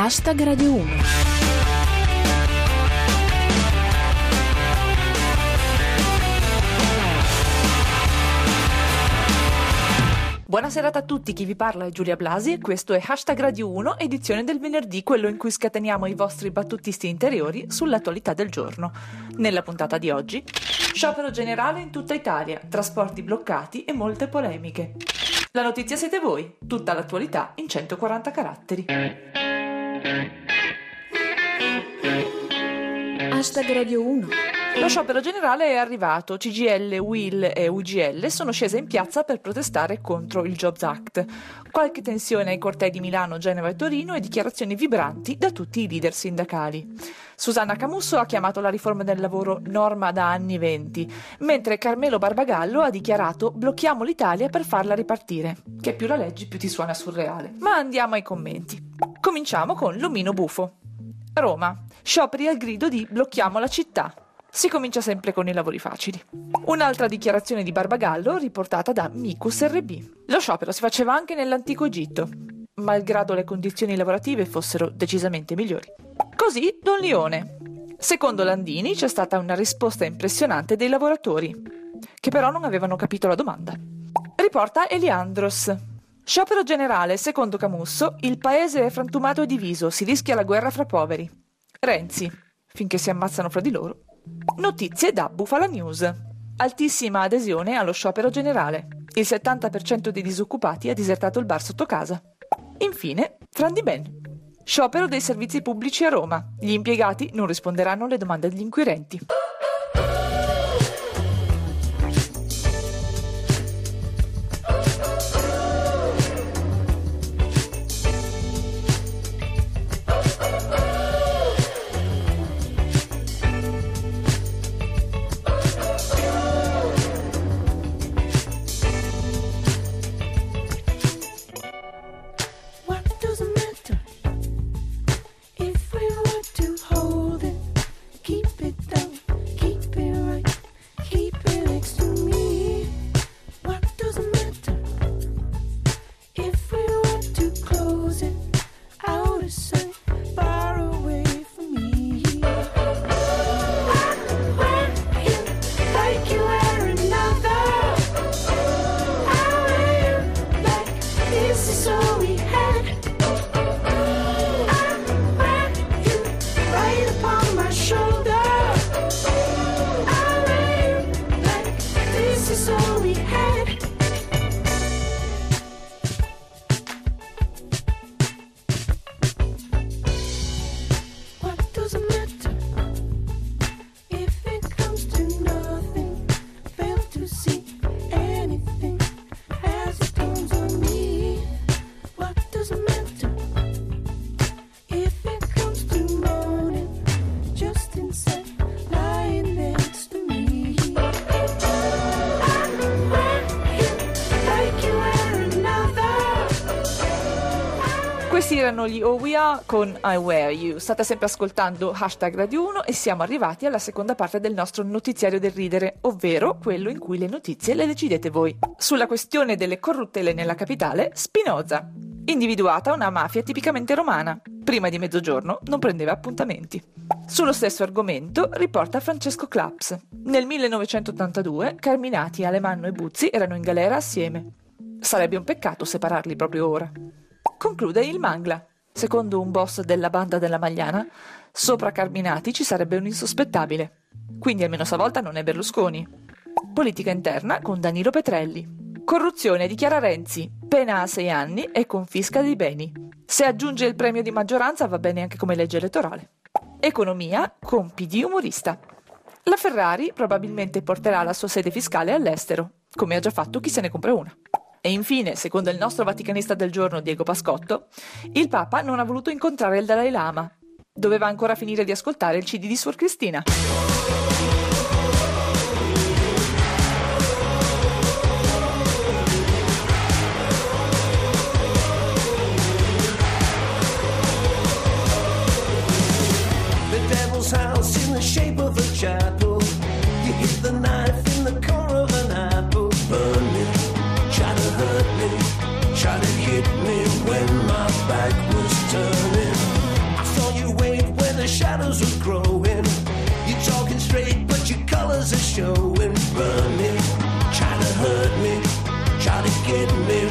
Hashtag Radio 1. Buona serata a tutti, chi vi parla è Giulia Blasi e questo è Hashtag Radio 1, edizione del venerdì, quello in cui scateniamo i vostri battutisti interiori sull'attualità del giorno. Nella puntata di oggi, sciopero generale in tutta Italia, trasporti bloccati e molte polemiche. La notizia siete voi, tutta l'attualità in 140 caratteri. Hashtag Radio 1. Lo sciopero generale è arrivato, CGL, WIL e UGL sono scese in piazza per protestare contro il Jobs Act. Qualche tensione ai cortei di Milano, Genova e Torino e dichiarazioni vibranti da tutti i leader sindacali. Susanna Camusso ha chiamato la riforma del lavoro norma da anni venti, mentre Carmelo Barbagallo ha dichiarato blocchiamo l'Italia per farla ripartire, che più la leggi più ti suona surreale. Ma andiamo ai commenti. Cominciamo con l'omino bufo. Roma. Scioperi al grido di blocchiamo la città. Si comincia sempre con i lavori facili. Un'altra dichiarazione di Barbagallo riportata da Micus RB. Lo sciopero si faceva anche nell'antico Egitto, malgrado le condizioni lavorative fossero decisamente migliori. Così Don Leone. Secondo Landini c'è stata una risposta impressionante dei lavoratori, che però non avevano capito la domanda. Riporta Eliandros. Sciopero generale, secondo Camusso, il paese è frantumato e diviso, si rischia la guerra fra poveri. Renzi, finché si ammazzano fra di loro. Notizie da Bufala News. Altissima adesione allo sciopero generale. Il 70% dei disoccupati ha disertato il bar sotto casa. Infine, Fran Di Ben. Sciopero dei servizi pubblici a Roma. Gli impiegati non risponderanno alle domande degli inquirenti. Questi erano gli Oh We Are con I Wear You. State sempre ascoltando Hashtag Radio 1 e siamo arrivati alla seconda parte del nostro notiziario del ridere, ovvero quello in cui le notizie le decidete voi. Sulla questione delle corruttele nella capitale, Spinoza. Individuata una mafia tipicamente romana. Prima di mezzogiorno non prendeva appuntamenti. Sullo stesso argomento riporta Francesco Claps. Nel 1982 Carminati, Alemanno e Buzzi erano in galera assieme. Sarebbe un peccato separarli proprio ora. Conclude il Mangla. Secondo un boss della banda della Magliana, sopra Carminati ci sarebbe un insospettabile. Quindi almeno stavolta non è Berlusconi. Politica interna con Danilo Petrelli. Corruzione, dichiara Renzi. Pena a sei anni e confisca dei beni. Se aggiunge il premio di maggioranza va bene anche come legge elettorale. Economia con PD umorista. La Ferrari probabilmente porterà la sua sede fiscale all'estero, come ha già fatto chi se ne compra una. E infine, secondo il nostro vaticanista del giorno Diego Pascotto, il Papa non ha voluto incontrare il Dalai Lama. Doveva ancora finire di ascoltare il CD di Suor Cristina. burn me, try to hurt me, try to get me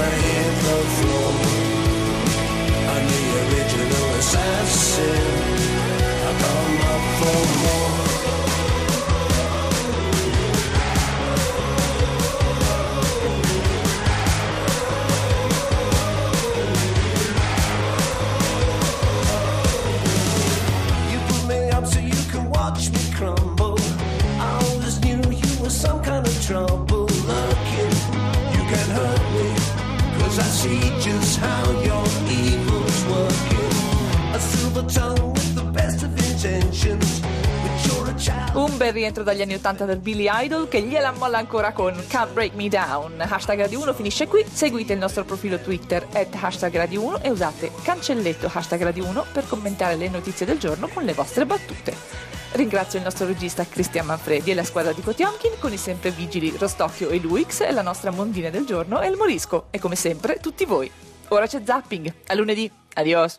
when I hit the floor. See just how your evil's working. A silver tongue with the best of intentions. Un bel rientro dagli anni 80 del Billy Idol che gliela molla ancora con Can't Break Me Down. Hashtag Radio 1 finisce qui. Seguite il nostro profilo Twitter at hashtag Radio 1 e usate cancelletto hashtag Radio 1 per commentare le notizie del giorno con le vostre battute. Ringrazio il nostro regista Cristian Manfredi e la squadra di Potiomkin con i sempre vigili Rostocchio e Luix e la nostra mondina del giorno e il Morisco e come sempre tutti voi. Ora c'è zapping. A lunedì. Adios.